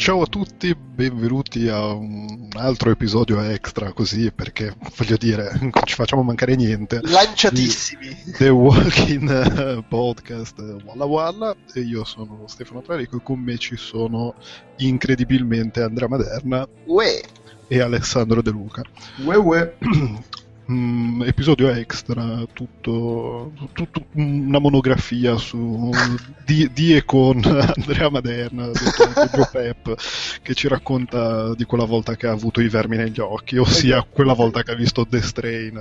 Ciao a tutti, benvenuti a un altro episodio extra così perché voglio dire non ci facciamo mancare niente. Lanciatissimi. The Walking Podcast Walla Walla e io sono Stefano Trarico e con me ci sono incredibilmente Andrea Maderna Uè. e Alessandro De Luca. Uè uè. Mm, episodio extra, tutto, tutto una monografia su di, di e con Andrea Maderna, Joe Pep, che ci racconta di quella volta che ha avuto i vermi negli occhi, ossia quella volta che ha visto The Strain,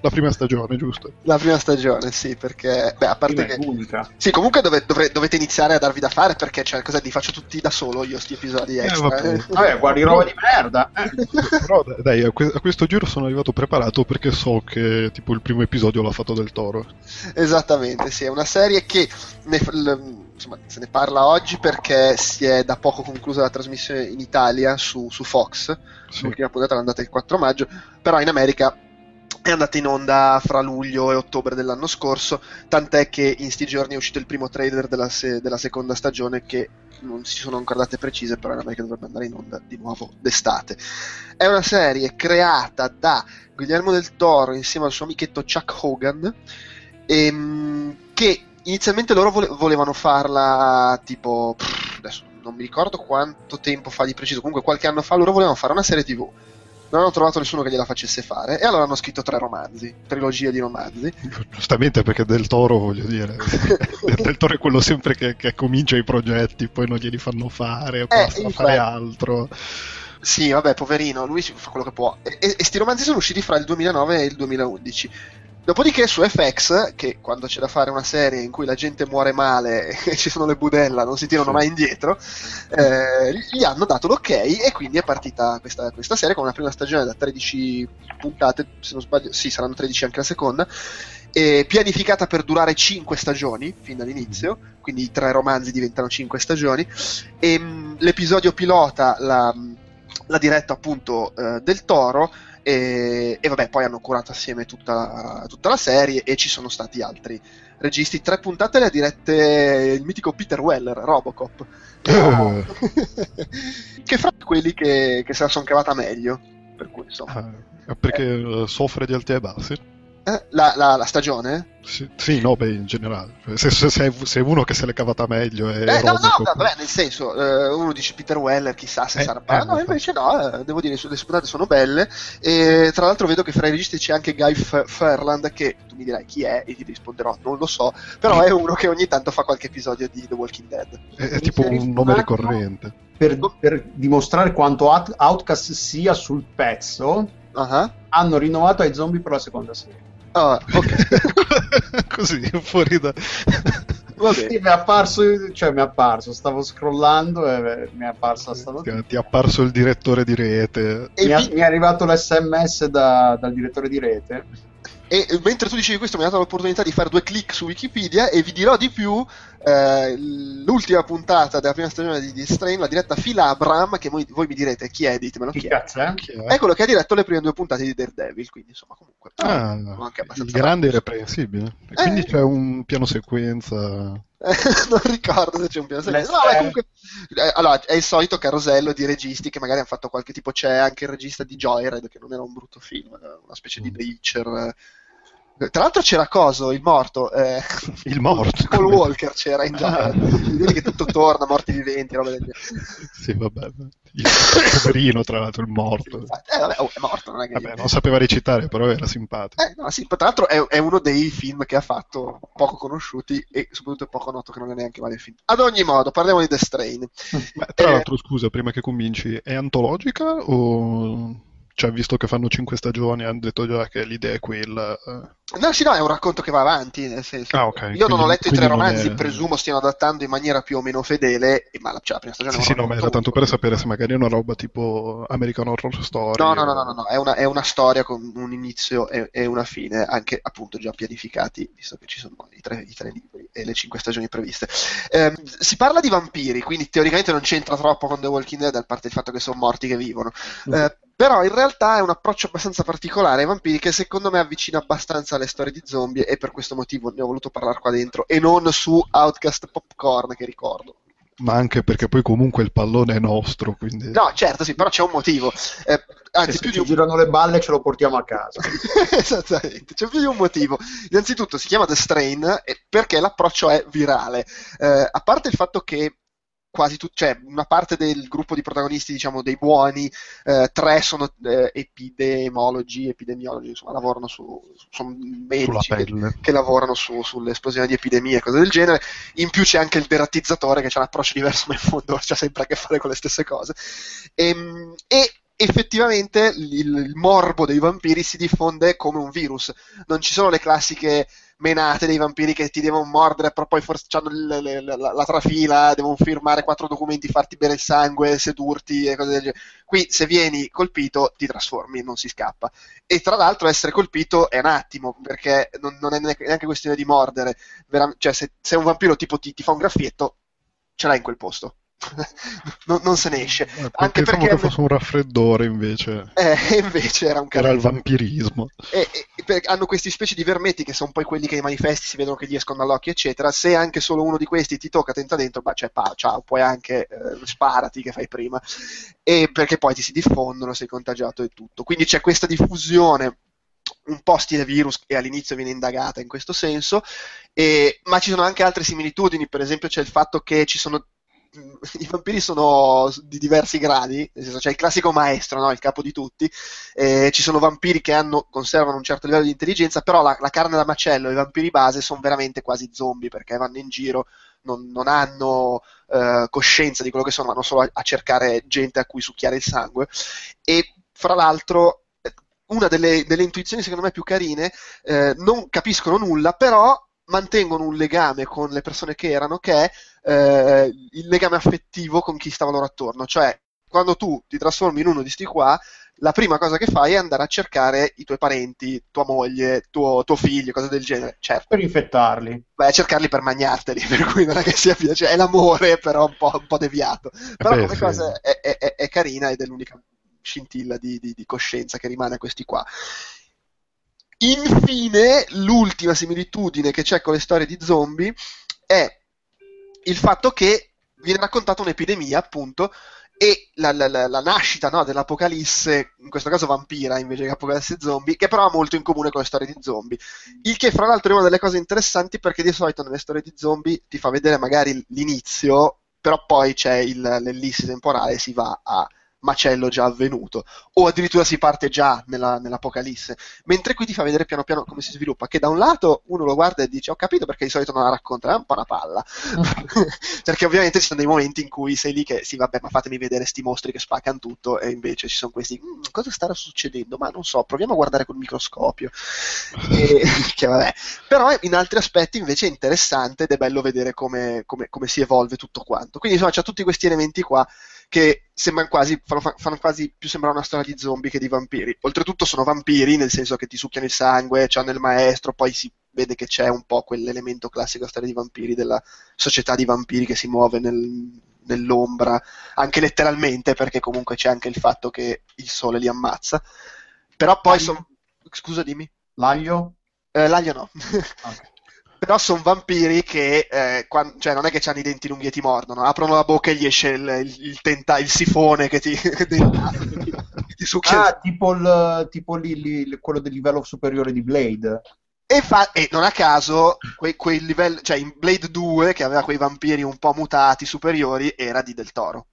la prima stagione, giusto? La prima stagione, sì, perché beh, a parte che Unica. sì, comunque dove- dovre- dovete iniziare a darvi da fare perché cioè, cosa li faccio tutti da solo io sti episodi extra. vabbè. eh. Vabbè, guardi roba di merda. Eh. Però dai, a questo giro sono arrivato preparato perché so che tipo il primo episodio l'ha fatto del Toro. Esattamente, sì, è una serie che ne, insomma, se ne parla oggi perché si è da poco conclusa la trasmissione in Italia su, su Fox, Sì. l'ultima puntata è andata il 4 maggio, però in America è andata in onda fra luglio e ottobre dell'anno scorso, tant'è che in sti giorni è uscito il primo trailer della, se- della seconda stagione che non si sono ancora date precise, però in America dovrebbe andare in onda di nuovo d'estate. È una serie creata da Guillermo del Toro insieme al suo amichetto Chuck Hogan, ehm, che inizialmente loro vole- volevano farla tipo, pff, adesso non mi ricordo quanto tempo fa di preciso, comunque qualche anno fa loro volevano fare una serie tv. Non hanno trovato nessuno che gliela facesse fare e allora hanno scritto tre romanzi, trilogie di romanzi. Giustamente perché Del Toro, voglio dire, Del Toro è quello sempre che, che comincia i progetti, poi non glieli fanno fare, basta infatti. fare altro. Sì, vabbè, poverino, lui fa quello che può. E, e, e sti romanzi sono usciti fra il 2009 e il 2011. Dopodiché su FX, che quando c'è da fare una serie in cui la gente muore male e ci sono le budella, non si tirano mai indietro, eh, gli hanno dato l'ok e quindi è partita questa, questa serie con una prima stagione da 13 puntate, se non sbaglio, sì, saranno 13 anche la seconda, e pianificata per durare 5 stagioni fin dall'inizio, quindi i tre romanzi diventano 5 stagioni, e mh, l'episodio pilota l'ha, l'ha diretto appunto eh, del Toro e, e vabbè poi hanno curato assieme tutta la, tutta la serie e ci sono stati altri registi tre puntate le ha dirette il mitico Peter Weller Robocop Eh. che fra quelli che, che se la sono cavata meglio per cui insomma Ah, perché eh, soffre di alti e bassi? Eh, la, la- la stagione Sì, sì, no, beh, in generale. Se, se, se, se è uno che se l'è cavata meglio è Eh, no, no, vabbè, nel senso, eh, uno dice Peter Weller, chissà se Eh, sarà. eh, no, invece no, eh, devo dire, le sue puntate sono belle. E tra l'altro vedo che fra i registi c'è anche Guy F- Ferland, che tu mi dirai chi è, e ti risponderò, non lo so, però è uno che ogni tanto fa qualche episodio di The Walking Dead. È, è tipo un nome ricorrente. Per, per dimostrare quanto Out- Outcast sia sul pezzo, Ah, hanno rinnovato ai zombie per la seconda serie. Ah, ok, Così, fuori da... va Sì, mi è apparso, cioè mi è apparso, stavo scrollando e mi è apparsa sta notizia. Ti è apparso il direttore di rete. E, Mi, è- mi è arrivato l'SMS da- dal direttore di rete. e mentre tu dicevi questo, mi ha dato l'opportunità di fare due clic su Wikipedia e vi dirò di più. Eh, l'ultima puntata della prima stagione di, di Strain l'ha diretta Phil Abram, che voi, voi mi direte chi è, ditemelo chi Che è. cazzo è? Chi è? È quello che ha diretto le prime due puntate di Daredevil, quindi insomma comunque. Ah, il grande irreprensibile. E quindi Eh. c'è un piano sequenza. Eh, non ricordo se c'è un piano sequenza. No, beh, comunque, eh, allora, è il solito carosello di registi che magari hanno fatto qualche tipo. C'è anche il regista di Joyride, che non era un brutto film, era una specie di Mm. Bleacher. Tra l'altro c'era Coso, il morto. eh, Il morto. Paul Walker c'era in Ah. Joyride. Vedi che tutto torna, morti viventi, roba del genere. Sì, vabbè. Il poverino, tra l'altro, il morto. Eh, vabbè, oh, è morto, non è che. Vabbè, non sapeva recitare, però era simpatico. Eh, no, sì, tra l'altro è, è uno dei film che ha fatto poco conosciuti e soprattutto poco noto che non è neanche male il film. Ad ogni modo, parliamo di The Strain. Ma tra Eh. l'altro, scusa, prima che cominci, è antologica o... Cioè, visto che fanno cinque stagioni, hanno detto già che l'idea è quella. eh. No, sì, no, è un racconto che va avanti, nel senso. Ah, ok, Io non ho letto i tre romanzi, è- presumo stiano adattando in maniera più o meno fedele, e- ma la, cioè, la prima stagione Sì, è sì, no, ma era tanto per sapere se magari è una roba tipo American Horror Story. No, no, no, o- no, no, no, È, una, è una storia con un inizio e, e una fine, anche appunto già pianificati, visto che ci sono i tre, i tre libri e le cinque stagioni previste. Ehm, si parla di vampiri, quindi teoricamente non c'entra troppo con The Walking Dead, a parte il fatto che sono morti che vivono. Eh, Però in realtà è un approccio abbastanza particolare ai vampiri che secondo me avvicina abbastanza alle storie di zombie e per questo motivo ne ho voluto parlare qua dentro e non su Outcast Popcorn che ricordo Ma anche perché poi comunque il pallone è nostro, quindi... No, certo, sì, però c'è un motivo. Eh, anzi, se più ci di un... girano le balle ce lo portiamo a casa. Esattamente, c'è più di un motivo. Innanzitutto si chiama The Strain perché l'approccio è virale. Eh, a parte il fatto che quasi tutti, cioè una parte del gruppo di protagonisti, diciamo, dei buoni, eh, tre sono eh, epidemiologi, epidemiologi, insomma, lavorano su, sono medici che, che, lavorano su, sull'esplosione di epidemie e cose del genere. In più c'è anche il deratizzatore che ha un approccio diverso, ma in fondo c'ha sempre a che fare con le stesse cose. E, ehm, e effettivamente il, il, morbo dei vampiri si diffonde come un virus. Non ci sono le classiche menate dei vampiri che ti devono mordere, però poi forse hanno la, la, la, la, trafila, devono firmare quattro documenti, farti bere il sangue, sedurti e cose del genere. Qui se vieni colpito ti trasformi, non si scappa. E tra l'altro essere colpito è un attimo, perché non, non è neanche questione di mordere. Veram- cioè se, se, un vampiro tipo ti, ti fa un graffietto, ce l'hai in quel posto. non, non, se ne esce. Eh, anche perché che fosse un raffreddore invece. Eh, invece era un Era il vampirismo. E, e, hanno questi specie di vermetti che sono poi quelli che i manifesti si vedono che gli escono dall'occhio, eccetera. Se anche solo uno di questi ti tocca, tenta dentro, bah, cioè, pa, ciao, puoi anche eh, sparati che fai prima. E perché poi ti si diffondono, sei contagiato e tutto. Quindi c'è questa diffusione un po' stile virus e all'inizio viene indagata in questo senso, e, ma ci sono anche altre similitudini, per esempio c'è il fatto che ci sono i vampiri sono di diversi gradi, nel senso c'è il classico maestro, no? il capo di tutti, eh, ci sono vampiri che hanno, conservano un certo livello di intelligenza, però la, la carne da macello e i vampiri base sono veramente quasi zombie perché vanno in giro, non, non hanno eh, coscienza di quello che sono, vanno solo a, a, cercare gente a cui succhiare il sangue e fra l'altro una delle, delle intuizioni secondo me più carine, eh, non capiscono nulla, però mantengono un legame con le persone che erano, che è eh, il legame affettivo con chi stava loro attorno. Cioè, quando tu ti trasformi in uno di sti qua, la prima cosa che fai è andare a cercare i tuoi parenti, tua moglie, tuo, tuo figlio, cose del genere. Certo. Per infettarli. Beh, cercarli per mangiarteli, per cui non è che sia cioè, è l'amore, però un po', un po deviato. Però Beh, come sì. cosa è, è, è, è, carina ed è l'unica scintilla di, di, di coscienza che rimane a questi qua. Infine, l'ultima similitudine che c'è con le storie di zombie è il fatto che viene raccontata un'epidemia, appunto, e la, la, la, la nascita no, dell'apocalisse, in questo caso vampira invece che apocalisse zombie, che però ha molto in comune con le storie di zombie. Il che, fra l'altro, è una delle cose interessanti perché di solito nelle storie di zombie ti fa vedere magari l'inizio, però poi c'è il, l'ellissi temporale e si va a macello già avvenuto, o addirittura si parte già nella, nell'Apocalisse, mentre qui ti fa vedere piano piano come si sviluppa, che da un lato uno lo guarda e dice ho capito perché di solito non la racconta, è un po' una palla, perché ovviamente ci sono dei momenti in cui sei lì che sì vabbè ma fatemi vedere sti mostri che spaccano tutto. E invece ci sono questi mm, cosa starà succedendo, ma non so, proviamo a guardare col microscopio, e, che vabbè, però in altri aspetti invece è interessante ed è bello vedere come, come, come si evolve tutto quanto, quindi insomma c'è tutti questi elementi qua che sembrano quasi, fanno, fanno, quasi più sembrare una storia di zombie che di vampiri. Oltretutto sono vampiri, nel senso che ti succhiano il sangue, hanno il maestro, poi si vede che c'è un po' quell'elemento classico storia di vampiri, della società di vampiri che si muove nel, nell'ombra, anche letteralmente, perché comunque c'è anche il fatto che il sole li ammazza. Però poi sono... Scusa, dimmi. L'aglio? Eh, l'aglio no. Okay però sono vampiri che eh, quando, cioè, non è che hanno i denti lunghi e ti mordono, aprono la bocca e gli esce il, il, il, tenta, il sifone che ti, ti, succhia. Ah, tipo, il, tipo lì, lì, quello del livello superiore di Blade. E, fa, e non a caso, quei, quei livelli, cioè in Blade 2, che aveva quei vampiri un po' mutati superiori, era di Del Toro.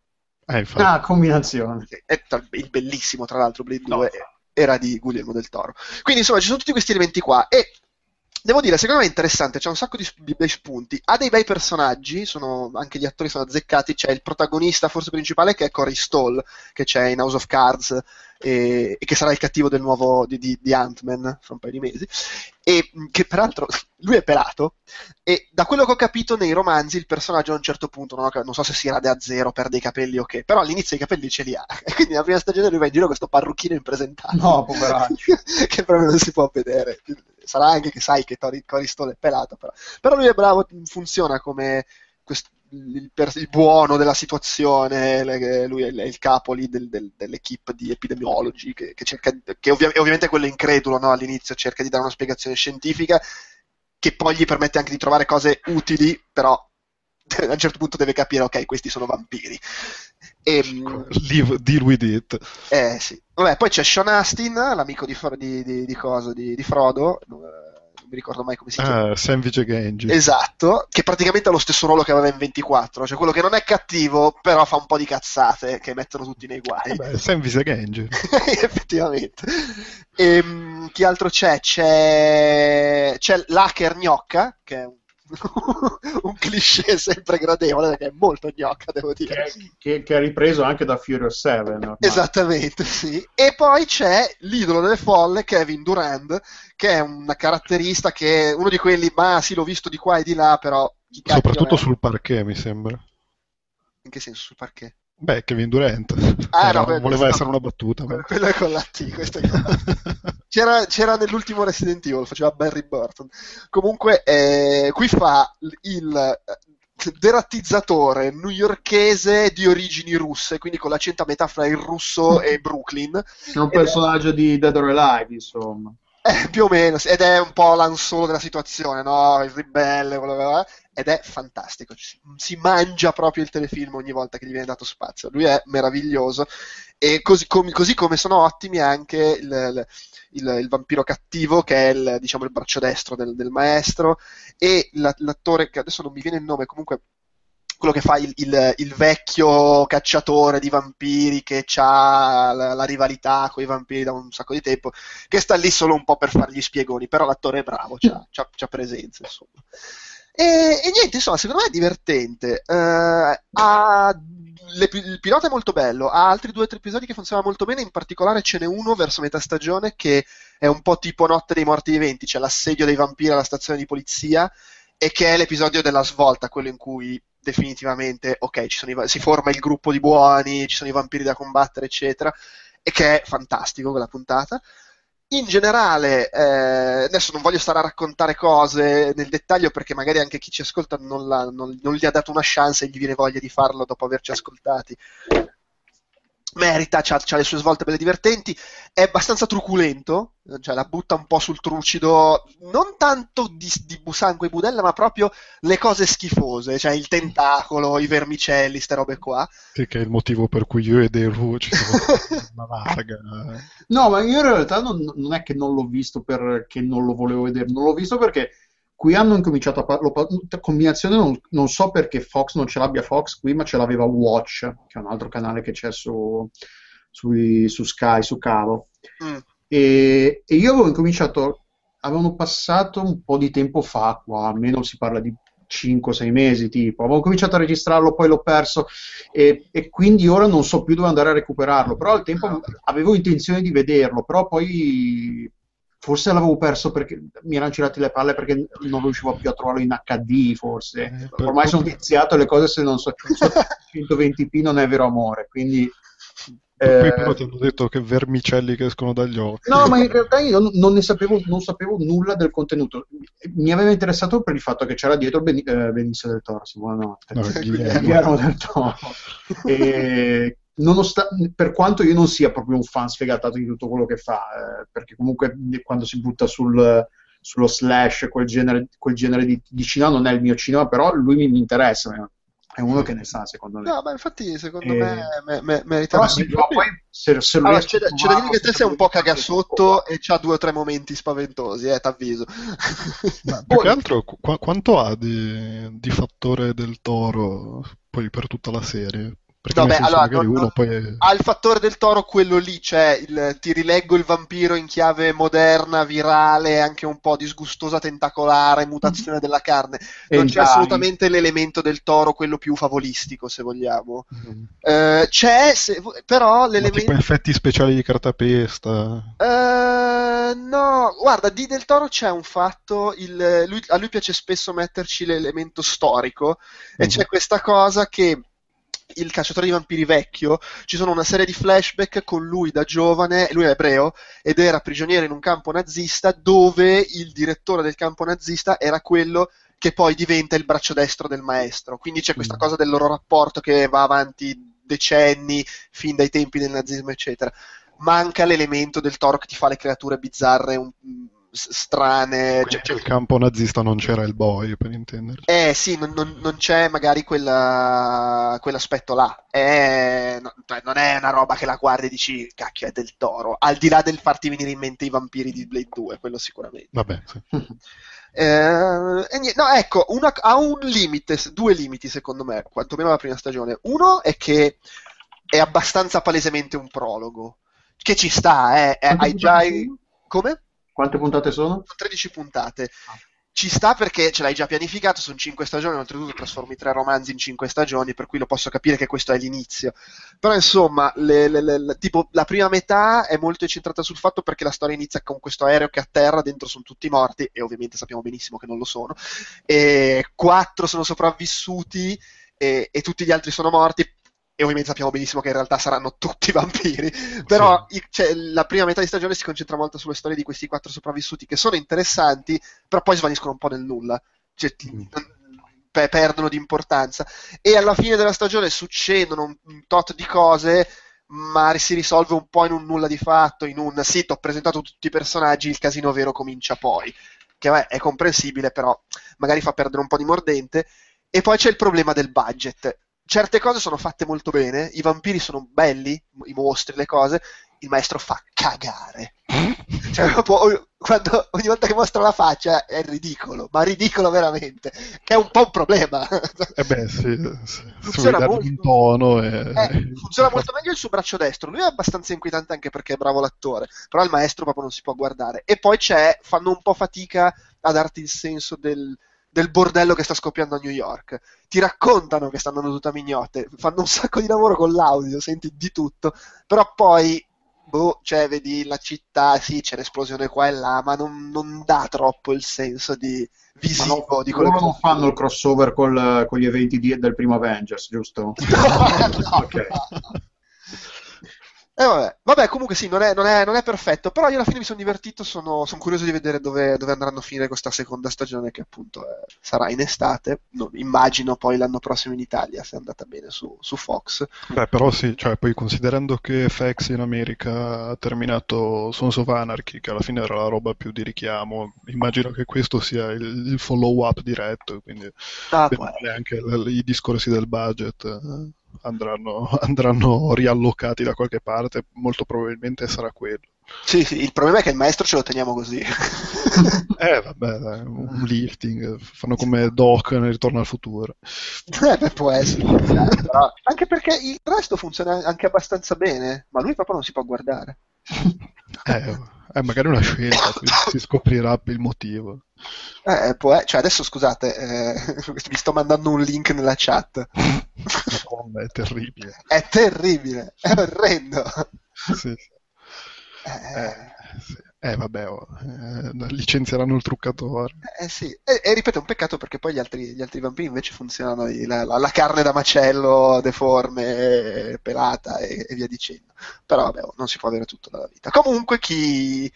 Eh, ah, combinazione. È, il bellissimo, tra l'altro, Blade 2 no. era di Guglielmo Del Toro. Quindi, insomma, ci sono tutti questi elementi qua. E Devo dire, secondo me è interessante, c'è un sacco di, di, bei spunti, ha dei bei personaggi, sono, anche gli attori sono azzeccati, c'è il protagonista forse principale che è Cory Stoll, che c'è in House of Cards e, e che sarà il cattivo del nuovo di, di, di Ant-Man fra un paio di mesi, e che peraltro lui è pelato e da quello che ho capito nei romanzi il personaggio a un certo punto, non, ho, non so se si rade a zero, perde i capelli o che, però all'inizio i capelli ce li ha, e quindi nella prima stagione lui va in giro con questo parrucchino impresentabile. No, poveraccio. che proprio non si può vedere sarà anche che sai che Tori, Coristone è pelato, però. però lui è bravo, funziona come quest, il, il, buono della situazione, lui è il, è capo lì del, del, dell'equipe di epidemiologi che, che cerca, che ovvia, ovviamente quello incredulo no, all'inizio, cerca di dare una spiegazione scientifica che poi gli permette anche di trovare cose utili, però a un certo punto deve capire, ok, questi sono vampiri. E, ehm, Live, deal with it. Eh sì. Vabbè, poi c'è Sean Astin, l'amico di, di, di, di, cosa, di, di Frodo, mi ricordo mai come si chiama. Ah, Savage Genji. Esatto, che praticamente ha lo stesso ruolo che aveva in 24, cioè quello che non è cattivo, però fa un po' di cazzate che mettono tutti nei guai. Vabbè, Savage Genji. Effettivamente. E, ehm, chi altro c'è? C'è, c'è l'hacker gnocca, che è un un cliché sempre gradevole perché è molto gnocca devo dire che, che, che è ripreso anche da Furious 7 ormai. esattamente sì e poi c'è l'idolo delle folle Kevin Durand che è un caratterista che è uno di quelli ma sì l'ho visto di qua e di là però soprattutto sul parquet mi sembra in che senso sul parquet? Beh, Kevin Durant. Ah, Era, no, voleva essere una battuta. Ma... Quello è con la T, questo è c'era, c'era, nell'ultimo Resident Evil, faceva Barry Burton. Comunque, eh, qui fa il eh, derattizzatore newyorchese di origini russe, quindi con l'accento a metà fra il russo e Brooklyn. È un personaggio è... di Dead or Alive, insomma. Eh, più o meno, ed è un po' l'ansolo della situazione, no? Il ribelle, quello che ed è fantastico. Si mangia proprio il telefilm ogni volta che gli viene dato spazio. Lui è meraviglioso. E così come, così come sono ottimi anche il, il, il, vampiro cattivo, che è il, diciamo, il braccio destro del, del maestro, e l'attore, che adesso non mi viene il nome, comunque quello che fa il, il, il, vecchio cacciatore di vampiri che ha la, la, rivalità con i vampiri da un sacco di tempo, che sta lì solo un po' per fare gli spiegoni, però l'attore è bravo, c'ha, c'ha, c'ha presenza, insomma. E, e, niente, insomma, secondo me è divertente. Uh, ha, le, il pilota è molto bello, ha altri due o tre episodi che funzionano molto bene, in particolare ce n'è uno verso metà stagione che è un po' tipo Notte dei Morti Viventi, c'è l'assedio dei vampiri alla stazione di polizia e che è l'episodio della svolta, quello in cui definitivamente, ok, i, si forma il gruppo di buoni, ci sono i vampiri da combattere, eccetera, e che è fantastico quella puntata. In generale, eh, adesso non voglio stare a raccontare cose nel dettaglio perché magari anche chi ci ascolta non, non, non gli ha dato una chance e gli viene voglia di farlo dopo averci ascoltati merita, ha le sue svolte belle divertenti, è abbastanza truculento, cioè la butta un po' sul trucido, non tanto di, di Busanco e Budella, ma proprio le cose schifose, cioè il tentacolo, i vermicelli, ste robe qua. Sì, che è il motivo per cui io e Deru ci siamo una varga. No, ma io in realtà non, non, è che non l'ho visto perché non lo volevo vedere, non l'ho visto perché qui hanno incominciato a parlare, combinazione non, non, so perché Fox non ce l'abbia Fox qui, ma ce l'aveva Watch, che è un altro canale che c'è su, su, su Sky, su Cavo. Mm. E, e, io avevo incominciato, avevano passato un po' di tempo fa qua, almeno si parla di 5-6 mesi tipo, avevo cominciato a registrarlo, poi l'ho perso e, e, quindi ora non so più dove andare a recuperarlo, però al tempo avevo intenzione di vederlo, però poi forse l'avevo perso perché mi erano girati le palle perché non riuscivo più a trovarlo in HD forse. Eh, ormai sono viziato le cose se non so 120p non è vero amore quindi eh... però ti hanno detto che vermicelli che escono dagli occhi. No ma in realtà io non ne sapevo, non sapevo nulla del contenuto. Mi aveva interessato per il fatto che c'era dietro ben, eh, Benicio del Toro buonanotte no, Guillermo del Toro. E Nonostan- per quanto io non sia proprio un fan sfegatato di tutto quello che fa, eh, perché comunque quando si butta sul, sullo slash, quel genere, quel genere di, di, cinema non è il mio cinema, però lui mi, mi interessa, è uno che ne sa secondo me. No, ma infatti secondo e... me, me, me merita sì, poi, se, se allora, c'è, c'è da dire che te sei un po' cagasotto e c'ha due o tre momenti spaventosi, eh, t'avviso. Ma, più che altro, qu- quanto ha di, di fattore del toro poi per tutta la serie? Perché Vabbè, allora, non, non, poi... ha il fattore del toro quello lì, cioè il, ti rileggo il vampiro in chiave moderna, virale, anche un po' disgustosa, tentacolare, mutazione mm-hmm. della carne. Non c'è assolutamente l'elemento del toro, quello più favolistico, se vogliamo. Mm. Uh, c'è, se, però l'elemento... Ma tipo effetti speciali di cartapesta. Uh, no, guarda, di del toro c'è un fatto, il, lui, a lui piace spesso metterci l'elemento storico, mm. e c'è questa cosa che il cacciatore di vampiri vecchio, ci sono una serie di flashback con lui da giovane, lui è ebreo, ed era prigioniero in un campo nazista dove il direttore del campo nazista era quello che poi diventa il braccio destro del maestro. Quindi c'è questa mm. cosa del loro rapporto che va avanti decenni, fin dai tempi del nazismo, eccetera. Manca l'elemento del toro che ti fa le creature bizzarre un, strane. Cioè, nel campo nazista non c'era il boy, per intenderci. Eh sì, non, non, non c'è magari quella, quell'aspetto là. È, no, cioè, non è una roba che la guardi e dici, cacchio, è del toro. Al di là del farti venire in mente i vampiri di Blade 2, quello sicuramente. Vabbè, sì. Eh, niente, no, ecco, una, ha un limite, due limiti secondo me, quantomeno la prima stagione. Uno è che è abbastanza palesemente un prologo, che ci sta, eh, hai già... Come? Quante puntate sono? Sono 13 puntate. Ci sta perché ce l'hai già pianificato, sono 5 stagioni, oltretutto trasformi tre romanzi in 5 stagioni, per cui lo posso capire che questo è l'inizio. Però insomma, le, le, le, tipo, la prima metà è molto incentrata sul fatto perché la storia inizia con questo aereo che atterra, dentro sono tutti morti, e ovviamente sappiamo benissimo che non lo sono, e quattro sono sopravvissuti e, e tutti gli altri sono morti e ovviamente sappiamo benissimo che in realtà saranno tutti vampiri, però sì. cioè, la prima metà di stagione si concentra molto sulle storie di questi quattro sopravvissuti che sono interessanti, però poi svaniscono un po' nel nulla, cioè, mm. pe- perdono di importanza e alla fine della stagione succedono un, un tot di cose ma si risolve un po' in un nulla di fatto, in un sì, ho presentato tutti i personaggi, il casino vero comincia poi, che vabbè, è comprensibile, però magari fa perdere un po' di mordente. E poi c'è il problema del budget certe cose sono fatte molto bene, i vampiri sono belli, i mostri, le cose, il maestro fa cagare. cioè, proprio, quando, ogni volta che mostra la faccia è ridicolo, ma ridicolo veramente, che è un po' un problema. eh beh, sì, sì. funziona, molto, un tono e... eh, funziona molto meglio il suo braccio destro, lui è abbastanza inquietante anche perché è bravo l'attore, però il maestro proprio non si può guardare. E poi c'è, fanno un po' fatica a darti il senso del del bordello che sta scoppiando a New York. Ti raccontano che stanno andando tutte a mignotte, fanno un sacco di lavoro con l'audio, senti di tutto, però poi, boh, cioè, vedi la città, sì, c'è l'esplosione qua e là, ma non, non dà troppo il senso di visivo no, di quello che non fanno il crossover col, con gli eventi di, del primo Avengers, giusto? no, ok. Eh, vabbè. vabbè. comunque sì, non è, non, è, non è, perfetto, però io alla fine mi sono divertito, sono, sono curioso di vedere dove, dove, andranno a finire questa seconda stagione che appunto eh, sarà in estate, non, immagino poi l'anno prossimo in Italia se è andata bene su, su, Fox. Beh, però sì, cioè, poi considerando che FX in America ha terminato Sons of Anarchy, che alla fine era la roba più di richiamo, immagino che questo sia il, il follow-up diretto, quindi ah, anche i discorsi del budget. Eh andranno, andranno riallocati da qualche parte, molto probabilmente sarà quello. Sì, sì, il problema è che il maestro ce lo teniamo così. eh, vabbè, dai, un lifting, fanno come Doc nel Ritorno al futuro. Eh, beh, può essere, però, anche perché il resto funziona anche abbastanza bene, ma lui proprio non si può guardare. eh, è magari una scelta, si scoprirà il motivo. Eh, può, cioè adesso scusate, eh, vi sto mandando un link nella chat. Madonna, è terribile. È terribile, è orrendo. Sì. Eh, eh, sì. eh vabbè, oh, eh, licenzieranno il truccatore. Eh sì, e, e, ripeto, è un peccato perché poi gli altri, gli altri vampiri invece funzionano, la, la, la, carne da macello deforme, pelata e, e via dicendo. Però vabbè, oh, non si può avere tutto dalla vita. Comunque chi,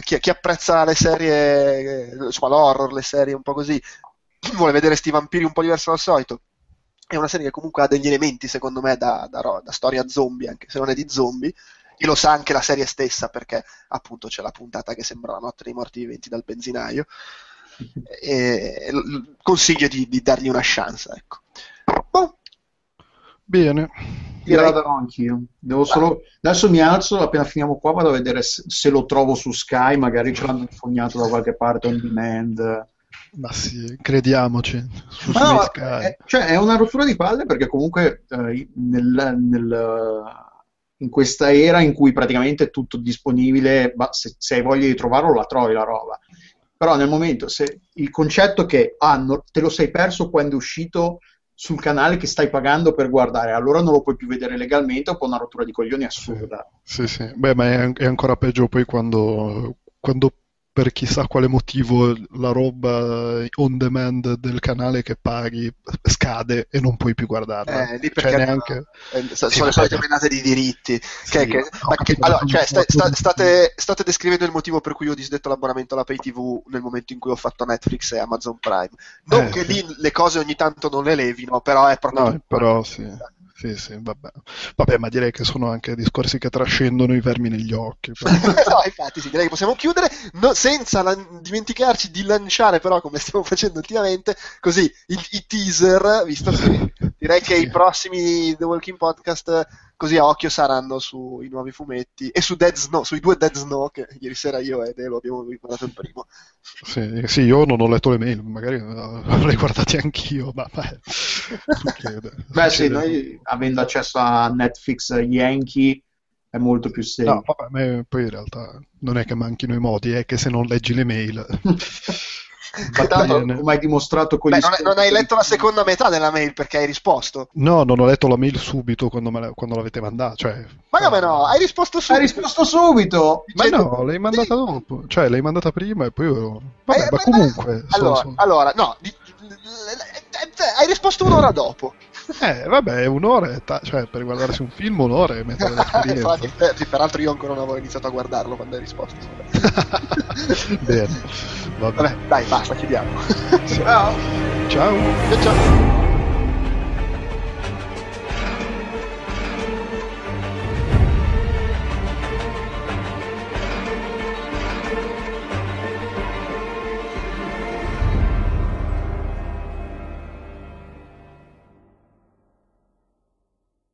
chi, chi apprezza le serie, insomma l'horror, le serie un po' così, vuole vedere sti vampiri un po' diverso dal solito, è una serie che comunque ha degli elementi, secondo me, da, da, da, storia zombie, anche se non è di zombie. E lo sa anche la serie stessa, perché appunto c'è la puntata che sembra la notte dei morti viventi dal benzinaio. E, consiglio di, di, dargli una chance, ecco. Boh. Bene. Direi... la darò anch'io. Devo solo... Adesso mi alzo, appena finiamo qua vado a vedere se, se lo trovo su Sky, magari ce l'hanno infognato da qualche parte on demand. Ma sì, crediamoci. Su no, è, cioè, è una rottura di palle perché comunque eh, nel, nel, in questa era in cui praticamente è tutto disponibile, se, se, hai voglia di trovarlo la trovi la roba. Però nel momento, se il concetto che ah, no, te lo sei perso quando è uscito sul canale che stai pagando per guardare, allora non lo puoi più vedere legalmente, o poi una rottura di coglioni assurda. Sì, sì. Beh, ma è, è ancora peggio poi quando, quando per chissà quale motivo la roba on demand del canale che paghi scade e non puoi più guardarla. Eh, lì perché cioè, neanche... eh, sono sì, le solite menate di diritti. Sì, che, che, che, allora, cioè, sta, sta, state, state, descrivendo il motivo per cui ho disdetto l'abbonamento alla Pay TV nel momento in cui ho fatto Netflix e Amazon Prime. Non eh, che lì le cose ogni tanto non le levino, però è proprio... No, però sì. Sì, sì, vabbè. vabbè, ma direi che sono anche discorsi che trascendono i vermi negli occhi. no, infatti, sì, direi che possiamo chiudere no, senza la- dimenticarci di lanciare, però, come stiamo facendo ultimamente, così il- i teaser, visto che direi che Sì. i prossimi The Walking Podcast, così a occhio, saranno sui nuovi fumetti e su Dead Snow, sui due Dead Snow, che ieri sera io e Delo abbiamo guardato il primo. Sì, sì, io non ho letto le mail, magari avrei guardati anch'io, ma beh, succede. Beh, sì, Succede. noi avendo accesso a Netflix Yankee è molto più semplice. No, vabbè, poi in realtà non è che manchino i modi, è che se non leggi le mail... Ma tanto, Bene. come hai dimostrato con Beh, gli non, non hai letto la seconda metà della mail perché hai risposto. No, non ho letto la mail subito quando, me la- quando l'avete mandata, cioè... Ma come no? Hai risposto Hai subito. risposto subito! Ma Dicendo- no, l'hai mandata dopo, cioè l'hai mandata prima e poi io... Vabbè, Eh, ma ma- comunque... Allora, so- allora, no, di- hai risposto un'ora dopo. Eh, vabbè, un'oretta, cioè per guardarsi un film un'ora e mettere l'esperienza. Infatti, eh, peraltro io ancora non avevo iniziato a guardarlo quando hai risposto. Bene, vabbè. Vabbè, dai, basta, chiudiamo. Ciao! Ciao. Ciao ciao.